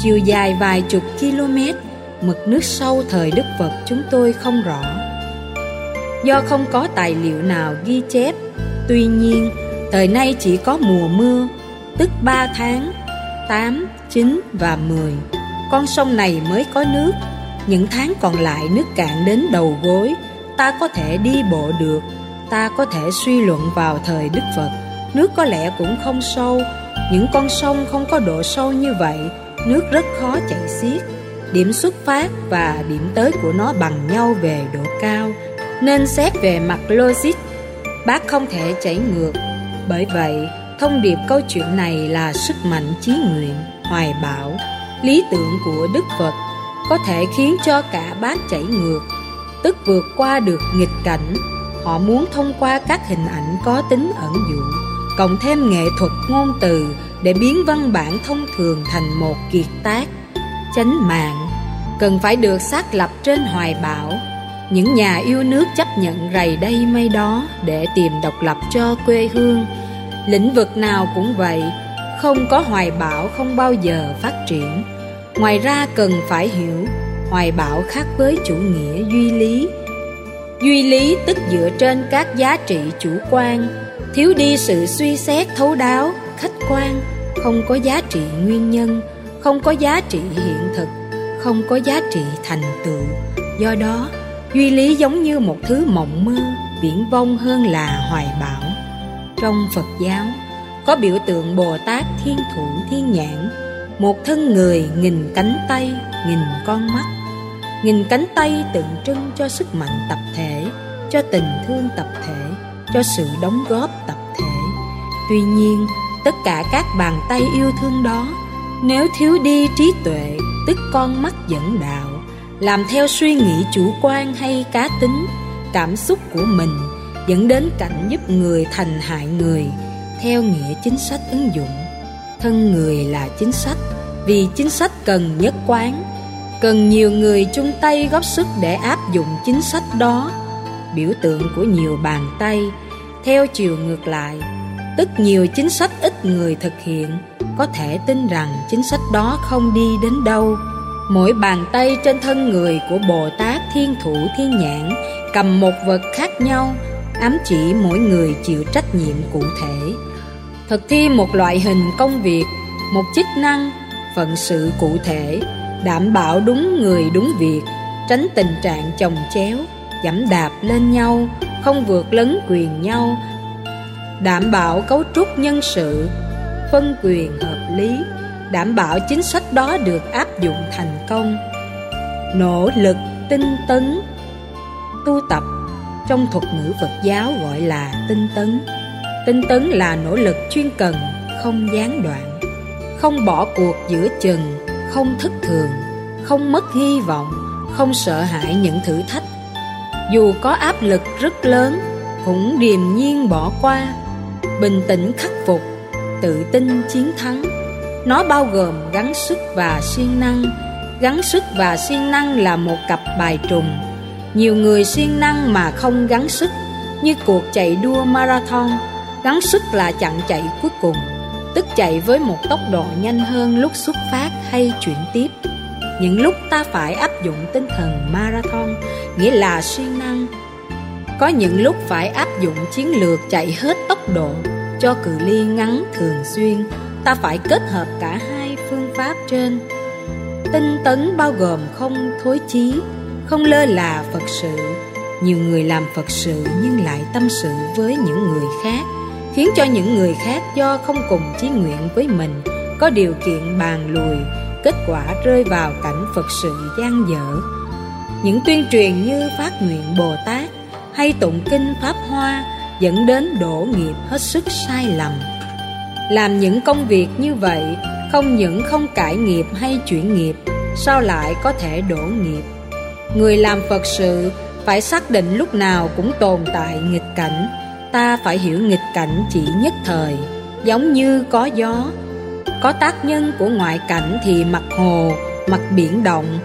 Chiều dài vài chục km Mực nước sâu thời Đức Phật chúng tôi không rõ. Do không có tài liệu nào ghi chép Tuy nhiên, thời nay chỉ có mùa mưa Tức 3 tháng 8, 9 và 10 Con sông này mới có nước. Những tháng còn lại nước cạn đến đầu gối. Ta có thể đi bộ được. Ta có thể suy luận vào thời Đức Phật. Nước có lẽ cũng không sâu. Những con sông không có độ sâu như vậy. Nước rất khó chảy xiết. Điểm xuất phát và điểm tới của nó bằng nhau về độ cao. Nên xét về mặt logic Bác không thể chảy ngược. Bởi vậy, thông điệp câu chuyện này là sức mạnh trí nguyện, hoài bão. Lý tưởng của Đức Phật có thể khiến cho cả bát chảy ngược Tức vượt qua được nghịch cảnh. Họ muốn thông qua các hình ảnh có tính ẩn dụ Cộng thêm nghệ thuật ngôn từ để biến văn bản thông thường thành một kiệt tác. Chánh mạng cần phải được xác lập trên hoài bão những nhà yêu nước chấp nhận rầy đây mây đó để tìm độc lập cho quê hương. Lĩnh vực nào cũng vậy, không có hoài bão không bao giờ phát triển. Ngoài ra cần phải hiểu, hoài bão khác với chủ nghĩa duy lý. Duy lý tức dựa trên các giá trị chủ quan. Thiếu đi sự suy xét thấu đáo, khách quan, không có giá trị nguyên nhân, không có giá trị hiện thực, không có giá trị thành tựu. Do đó duy lý giống như một thứ mộng mơ, viễn vông hơn là hoài bão. Trong phật giáo, có biểu tượng bồ tát thiên thủ thiên nhãn, một thân người nghìn cánh tay, nghìn con mắt. Nghìn cánh tay tượng trưng cho sức mạnh tập thể, cho tình thương tập thể, cho sự đóng góp tập thể. Tuy nhiên, tất cả các bàn tay yêu thương đó, nếu thiếu đi trí tuệ, tức con mắt dẫn đạo làm theo suy nghĩ chủ quan hay cá tính, cảm xúc của mình dẫn đến cảnh giúp người thành hại người, theo nghĩa chính sách ứng dụng. Thân người là chính sách, vì chính sách cần nhất quán. Cần nhiều người chung tay góp sức để áp dụng chính sách đó. Biểu tượng của nhiều bàn tay, theo chiều ngược lại. Tức nhiều chính sách ít người thực hiện, có thể tin rằng chính sách đó không đi đến đâu mỗi bàn tay trên thân người của bồ tát thiên thủ thiên nhãn cầm một vật khác nhau, ám chỉ mỗi người chịu trách nhiệm cụ thể. Thực thi một loại hình công việc, một chức năng, phận sự cụ thể, đảm bảo đúng người đúng việc, tránh tình trạng chồng chéo, dẫm đạp lên nhau, không vượt lấn quyền nhau, đảm bảo cấu trúc nhân sự, phân quyền hợp lý đảm bảo chính sách đó được áp dụng thành công nỗ lực tinh tấn tu tập trong thuật ngữ phật giáo gọi là tinh tấn tinh tấn là nỗ lực chuyên cần không gián đoạn không bỏ cuộc giữa chừng, không thất thường, không mất hy vọng, không sợ hãi những thử thách. Dù có áp lực rất lớn, cũng điềm nhiên bỏ qua, bình tĩnh khắc phục, tự tin chiến thắng. Nó bao gồm gắng sức và siêng năng. Gắng sức và siêng năng là một cặp bài trùng. Nhiều người siêng năng mà không gắng sức, như cuộc chạy đua marathon, gắng sức là chặng chạy cuối cùng tức chạy với một tốc độ nhanh hơn lúc xuất phát hay chuyển tiếp. Những lúc ta phải áp dụng tinh thần marathon, nghĩa là siêng năng. Có những lúc phải áp dụng chiến lược chạy hết tốc độ cho cự ly ngắn thường xuyên, ta phải kết hợp cả hai phương pháp trên. Tinh tấn bao gồm không thối chí, không lơ là Phật sự. Nhiều người làm Phật sự nhưng lại tâm sự với những người khác khiến cho những người khác do không cùng chí nguyện với mình có điều kiện bàn lùi, kết quả rơi vào cảnh Phật sự gian dở. Những tuyên truyền như phát nguyện Bồ Tát hay tụng kinh Pháp Hoa dẫn đến đổ nghiệp hết sức sai lầm. Làm những công việc như vậy không những không cải nghiệp hay chuyển nghiệp, sao lại có thể đổ nghiệp? Người làm Phật sự phải xác định lúc nào cũng tồn tại nghịch cảnh, ta phải hiểu nghịch cảnh chỉ nhất thời giống như có gió. Có tác nhân của ngoại cảnh thì mặt hồ mặt biển động.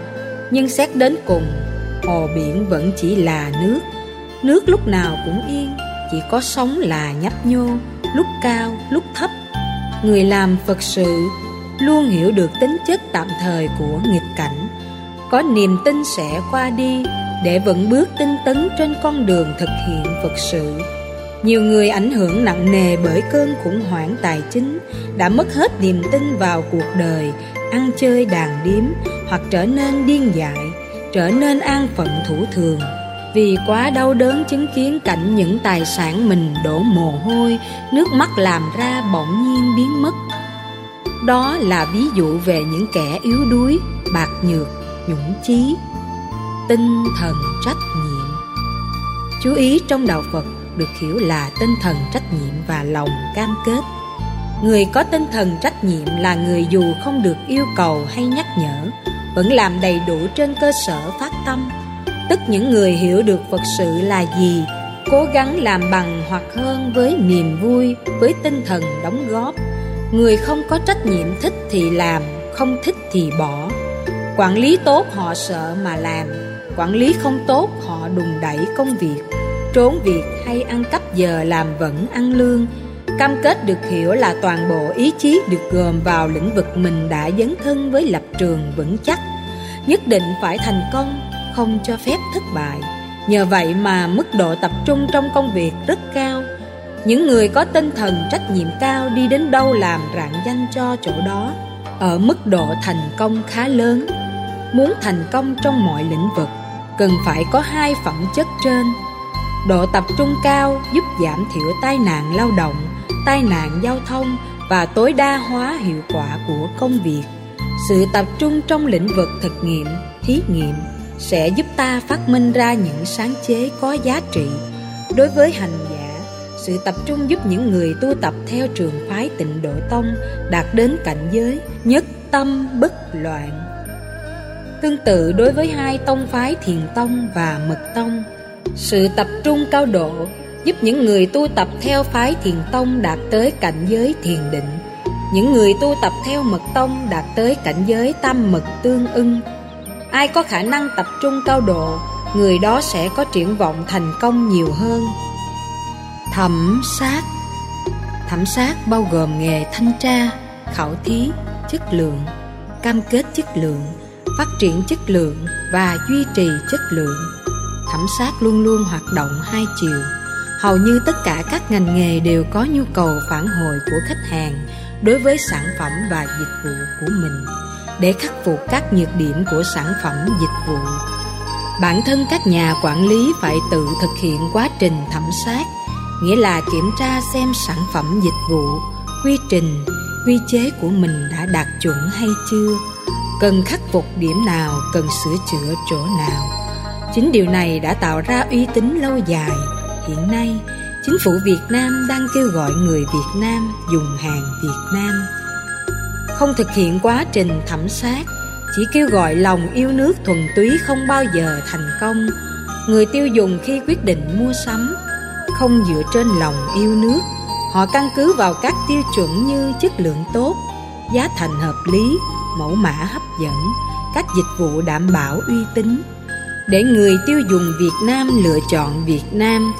Nhưng xét đến cùng hồ biển vẫn chỉ là nước. Nước lúc nào cũng yên chỉ có sóng là nhấp nhô lúc cao lúc thấp người làm phật sự luôn hiểu được tính chất tạm thời của nghịch cảnh. Có niềm tin sẽ qua đi để vẫn bước tinh tấn trên con đường thực hiện phật sự. Nhiều người ảnh hưởng nặng nề bởi cơn khủng hoảng tài chính đã mất hết niềm tin vào cuộc đời, ăn chơi đàn điếm hoặc trở nên điên dại, trở nên an phận thủ thường vì quá đau đớn chứng kiến cảnh những tài sản mình đổ mồ hôi, nước mắt làm ra bỗng nhiên biến mất. Đó là ví dụ về những kẻ yếu đuối, bạc nhược, nhũng chí, tinh thần trách nhiệm. Chú ý trong đạo Phật được hiểu là tinh thần trách nhiệm và lòng cam kết người có tinh thần trách nhiệm là người dù không được yêu cầu hay nhắc nhở vẫn làm đầy đủ trên cơ sở phát tâm tức những người hiểu được phật sự là gì, cố gắng làm bằng hoặc hơn với niềm vui, với tinh thần đóng góp. Người không có trách nhiệm thích thì làm, không thích thì bỏ. Quản lý tốt họ sợ mà làm, quản lý không tốt họ đùng đẩy công việc. Trốn việc hay ăn cắp giờ làm vẫn ăn lương. Cam kết được hiểu là toàn bộ ý chí được gồm vào lĩnh vực mình đã dấn thân với lập trường vững chắc. Nhất định phải thành công không cho phép thất bại. Nhờ vậy mà mức độ tập trung trong công việc rất cao. Những người có tinh thần trách nhiệm cao đi đến đâu làm rạng danh cho chỗ đó. Ở mức độ thành công khá lớn. Muốn thành công trong mọi lĩnh vực cần phải có hai phẩm chất trên. Độ tập trung cao giúp giảm thiểu tai nạn lao động, tai nạn giao thông và tối đa hóa hiệu quả của công việc. Sự tập trung trong lĩnh vực thực nghiệm, thí nghiệm sẽ giúp ta phát minh ra những sáng chế có giá trị. Đối với hành giả, sự tập trung giúp những người tu tập theo trường phái tịnh độ tông đạt đến cảnh giới nhất tâm bất loạn. Tương tự đối với hai tông phái thiền tông và mật tông, sự tập trung cao độ giúp những người tu tập theo phái thiền tông đạt tới cảnh giới thiền định. Những người tu tập theo mật tông đạt tới cảnh giới tam mật tương ưng. Ai có khả năng tập trung cao độ, người đó sẽ có triển vọng thành công nhiều hơn. Thẩm sát. Thẩm sát bao gồm nghề thanh tra, khảo thí, chất lượng, cam kết chất lượng, phát triển chất lượng và duy trì chất lượng. Thẩm sát luôn luôn hoạt động hai chiều. Hầu như tất cả các ngành nghề đều có nhu cầu phản hồi của khách hàng đối với sản phẩm và dịch vụ của mình để khắc phục các nhược điểm của sản phẩm dịch vụ bản thân các nhà quản lý phải tự thực hiện quá trình thẩm sát nghĩa là kiểm tra xem sản phẩm dịch vụ quy trình quy chế của mình đã đạt chuẩn hay chưa cần khắc phục điểm nào cần sửa chữa chỗ nào Chính điều này đã tạo ra uy tín lâu dài. Hiện nay, chính phủ Việt Nam đang kêu gọi người Việt Nam dùng hàng Việt Nam không thực hiện quá trình thẩm sát, chỉ kêu gọi lòng yêu nước thuần túy không bao giờ thành công. Người tiêu dùng khi quyết định mua sắm, không dựa trên lòng yêu nước, họ căn cứ vào các tiêu chuẩn như chất lượng tốt, giá thành hợp lý, mẫu mã hấp dẫn, các dịch vụ đảm bảo uy tín. Để người tiêu dùng Việt Nam lựa chọn Việt Nam,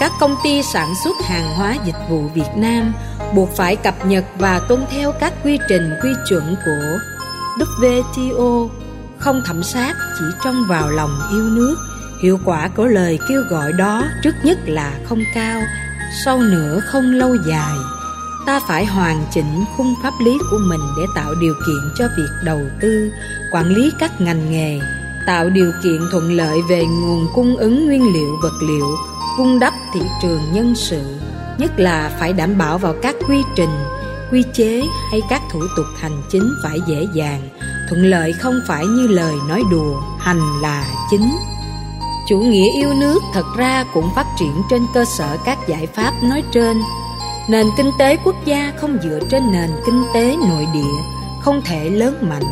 các công ty sản xuất hàng hóa dịch vụ Việt Nam buộc phải cập nhật và tuân theo các quy trình, quy chuẩn của WTO không thẩm sát, chỉ trong vào lòng yêu nước. Hiệu quả của lời kêu gọi đó trước nhất là không cao, sau nữa không lâu dài. Ta phải hoàn chỉnh khung pháp lý của mình để tạo điều kiện cho việc đầu tư, quản lý các ngành nghề, tạo điều kiện thuận lợi về nguồn cung ứng nguyên liệu, vật liệu cung đắp thị trường nhân sự nhất là phải đảm bảo vào các quy trình, quy chế hay các thủ tục hành chính phải dễ dàng. Thuận lợi không phải như lời nói đùa, hành là chính. Chủ nghĩa yêu nước thật ra cũng phát triển trên cơ sở các giải pháp nói trên. Nền kinh tế quốc gia không dựa trên nền kinh tế nội địa, không thể lớn mạnh.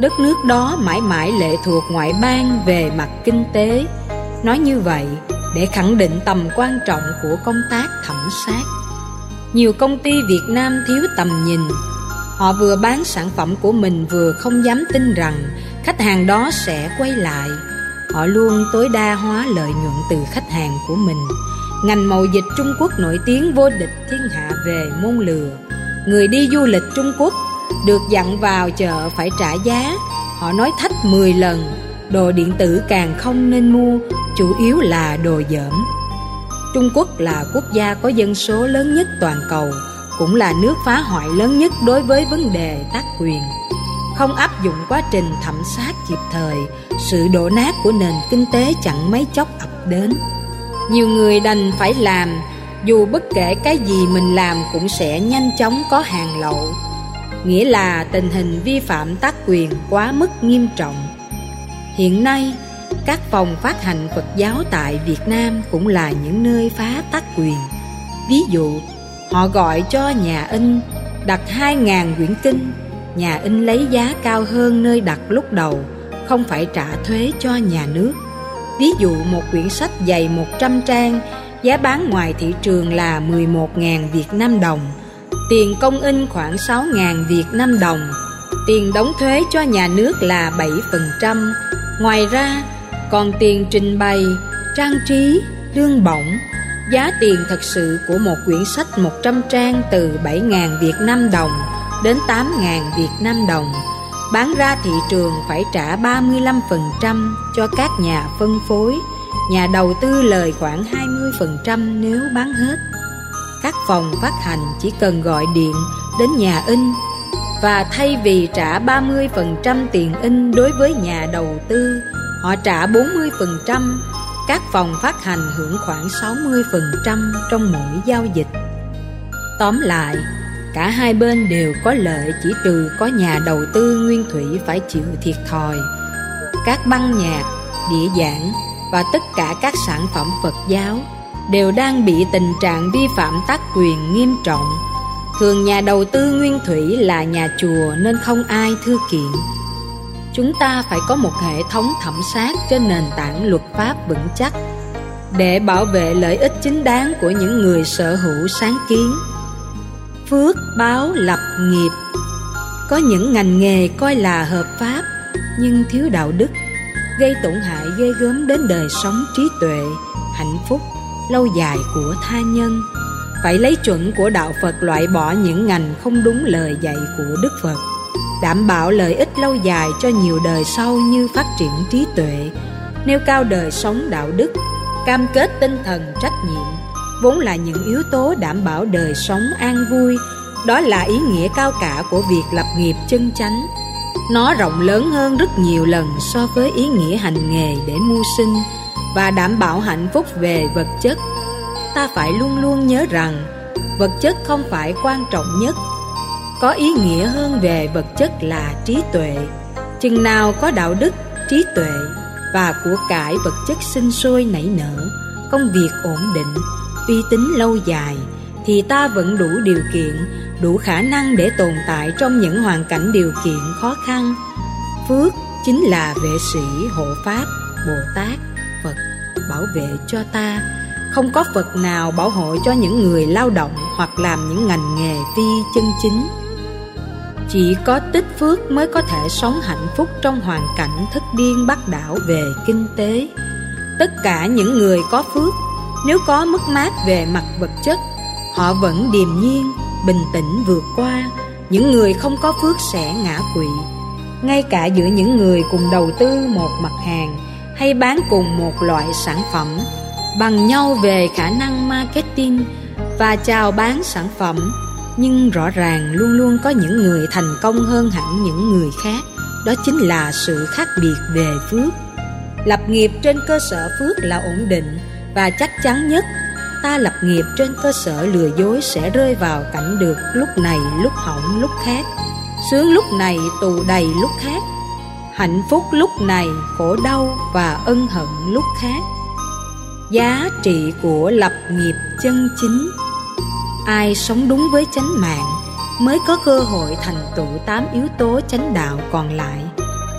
Đất nước đó mãi mãi lệ thuộc ngoại bang về mặt kinh tế. Nói như vậy để khẳng định tầm quan trọng của công tác thẩm sát. Nhiều công ty việt nam thiếu tầm nhìn. Họ vừa bán sản phẩm của mình vừa không dám tin rằng khách hàng đó sẽ quay lại. Họ luôn tối đa hóa lợi nhuận từ khách hàng của mình. Ngành mậu dịch trung quốc nổi tiếng vô địch thiên hạ về môn lừa. Người đi du lịch trung quốc được dặn vào chợ phải trả giá. Họ nói thách 10 lần, đồ điện tử càng không nên mua chủ yếu là đồ dởm. Trung quốc là quốc gia có dân số lớn nhất toàn cầu, cũng là nước phá hoại lớn nhất đối với vấn đề tác quyền. Không áp dụng quá trình thẩm sát kịp thời, sự đổ nát của nền kinh tế chẳng mấy chốc ập đến. Nhiều người đành phải làm, dù bất kể cái gì mình làm cũng sẽ nhanh chóng có hàng lậu. Nghĩa là tình hình vi phạm tác quyền quá mức nghiêm trọng. Hiện nay các phòng phát hành phật giáo tại việt nam cũng là những nơi phá tác quyền. Ví dụ, họ gọi cho nhà in đặt 2.000 quyển kinh. Nhà in lấy giá cao hơn nơi đặt lúc đầu, không phải trả thuế cho nhà nước. Ví dụ, một quyển sách dày 100 trang, giá bán ngoài thị trường là 11.000 Việt Nam đồng. Tiền công in khoảng 6.000 Việt Nam đồng. Tiền đóng thuế cho nhà nước là 7% ngoài ra còn tiền trình bày, trang trí, lương bổng. Giá tiền thật sự của một quyển sách 100 trang từ 7.000 Việt Nam đồng đến 8.000 Việt Nam đồng. Bán ra thị trường phải trả 35% cho các nhà phân phối. Nhà đầu tư lời khoảng 20% nếu bán hết. Các phòng phát hành chỉ cần gọi điện đến nhà in. Và thay vì trả 30% tiền in đối với nhà đầu tư họ trả 40% các phòng phát hành hưởng khoảng 60% trong mỗi giao dịch. Tóm lại, cả hai bên đều có lợi chỉ trừ có nhà đầu tư nguyên thủy phải chịu thiệt thòi. Các băng nhạc, địa giảng và tất cả các sản phẩm phật giáo đều đang bị tình trạng vi phạm tác quyền nghiêm trọng. Thường nhà đầu tư nguyên thủy là nhà chùa nên không ai thư kiện chúng ta phải có một hệ thống thẩm sát trên nền tảng luật pháp vững chắc để bảo vệ lợi ích chính đáng của những người sở hữu sáng kiến. Phước báo lập nghiệp. Có những ngành nghề coi là hợp pháp, nhưng thiếu đạo đức, gây tổn hại ghê gớm đến đời sống trí tuệ, hạnh phúc lâu dài của tha nhân. Phải lấy chuẩn của đạo phật loại bỏ những ngành không đúng lời dạy của đức phật đảm bảo lợi ích lâu dài cho nhiều đời sau như phát triển trí tuệ, nêu cao đời sống đạo đức, cam kết tinh thần trách nhiệm, vốn là những yếu tố đảm bảo đời sống an vui. Đó là ý nghĩa cao cả của việc lập nghiệp chân chánh. Nó rộng lớn hơn rất nhiều lần so với ý nghĩa hành nghề để mưu sinh và đảm bảo hạnh phúc về vật chất. Ta phải luôn luôn nhớ rằng, vật chất không phải quan trọng nhất có ý nghĩa hơn về vật chất là trí tuệ chừng nào có đạo đức trí tuệ và của cải vật chất sinh sôi nảy nở công việc ổn định uy tín lâu dài thì ta vẫn đủ điều kiện, đủ khả năng để tồn tại trong những hoàn cảnh điều kiện khó khăn. Phước chính là vệ sĩ hộ pháp, Bồ Tát, Phật bảo vệ cho ta. Không có Phật nào bảo hộ cho những người lao động hoặc làm những ngành nghề phi chân chính. Chỉ có tích phước mới có thể sống hạnh phúc trong hoàn cảnh thức điên bắt đảo về kinh tế. Tất cả những người có phước, nếu có mất mát về mặt vật chất, họ vẫn điềm nhiên, bình tĩnh vượt qua. Những người không có phước sẽ ngã quỵ. Ngay cả giữa những người cùng đầu tư một mặt hàng hay bán cùng một loại sản phẩm, bằng nhau về khả năng marketing và chào bán sản phẩm nhưng rõ ràng luôn luôn có những người thành công hơn hẳn những người khác. Đó chính là sự khác biệt về phước. Lập nghiệp trên cơ sở phước là ổn định, và chắc chắn nhất, ta lập nghiệp trên cơ sở lừa dối sẽ rơi vào cảnh được lúc này, lúc hỏng, lúc khác. Sướng lúc này, tù đầy lúc khác. Hạnh phúc lúc này, khổ đau và ân hận lúc khác. Giá trị của lập nghiệp chân chính ai sống đúng với chánh mạng mới có cơ hội thành tựu tám yếu tố chánh đạo còn lại.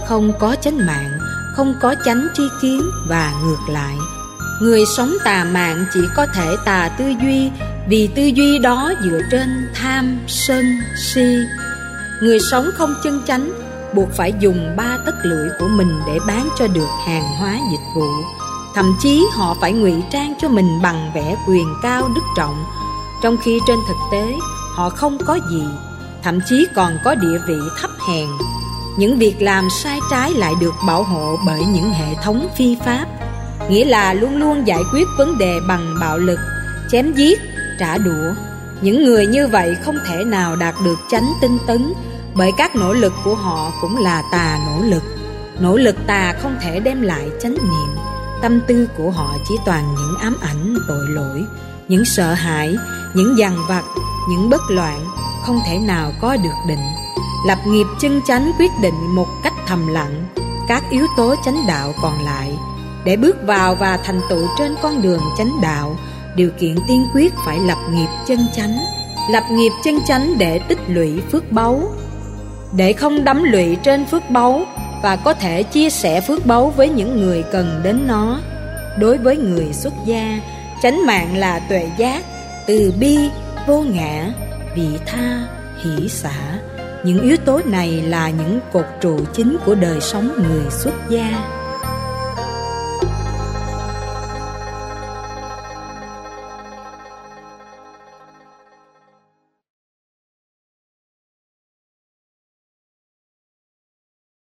Không có chánh mạng, không có chánh tri kiến và ngược lại. Người sống tà mạng chỉ có thể tà tư duy, vì tư duy đó dựa trên tham, sân, si. Người sống không chân chánh buộc phải dùng ba tất lưỡi của mình để bán cho được hàng hóa dịch vụ. Thậm chí họ phải ngụy trang cho mình bằng vẻ quyền cao đức trọng trong khi trên thực tế, họ không có gì, thậm chí còn có địa vị thấp hèn. Những việc làm sai trái lại được bảo hộ bởi những hệ thống phi pháp. Nghĩa là luôn luôn giải quyết vấn đề bằng bạo lực, chém giết, trả đũa. Những người như vậy không thể nào đạt được chánh tinh tấn, bởi các nỗ lực của họ cũng là tà nỗ lực. Nỗ lực tà không thể đem lại chánh niệm. Tâm tư của họ chỉ toàn những ám ảnh, tội lỗi những sợ hãi, những dằn vặt, những bất loạn không thể nào có được định. Lập nghiệp chân chánh quyết định một cách thầm lặng, các yếu tố chánh đạo còn lại. Để bước vào và thành tựu trên con đường chánh đạo, điều kiện tiên quyết phải lập nghiệp chân chánh. Lập nghiệp chân chánh để tích lũy phước báu. Để không đắm lụy trên phước báu và có thể chia sẻ phước báu với những người cần đến nó. Đối với người xuất gia chánh mạng là tuệ giác, từ bi, vô ngã, vị tha, hỷ xả. Những yếu tố này là những cột trụ chính của đời sống người xuất gia.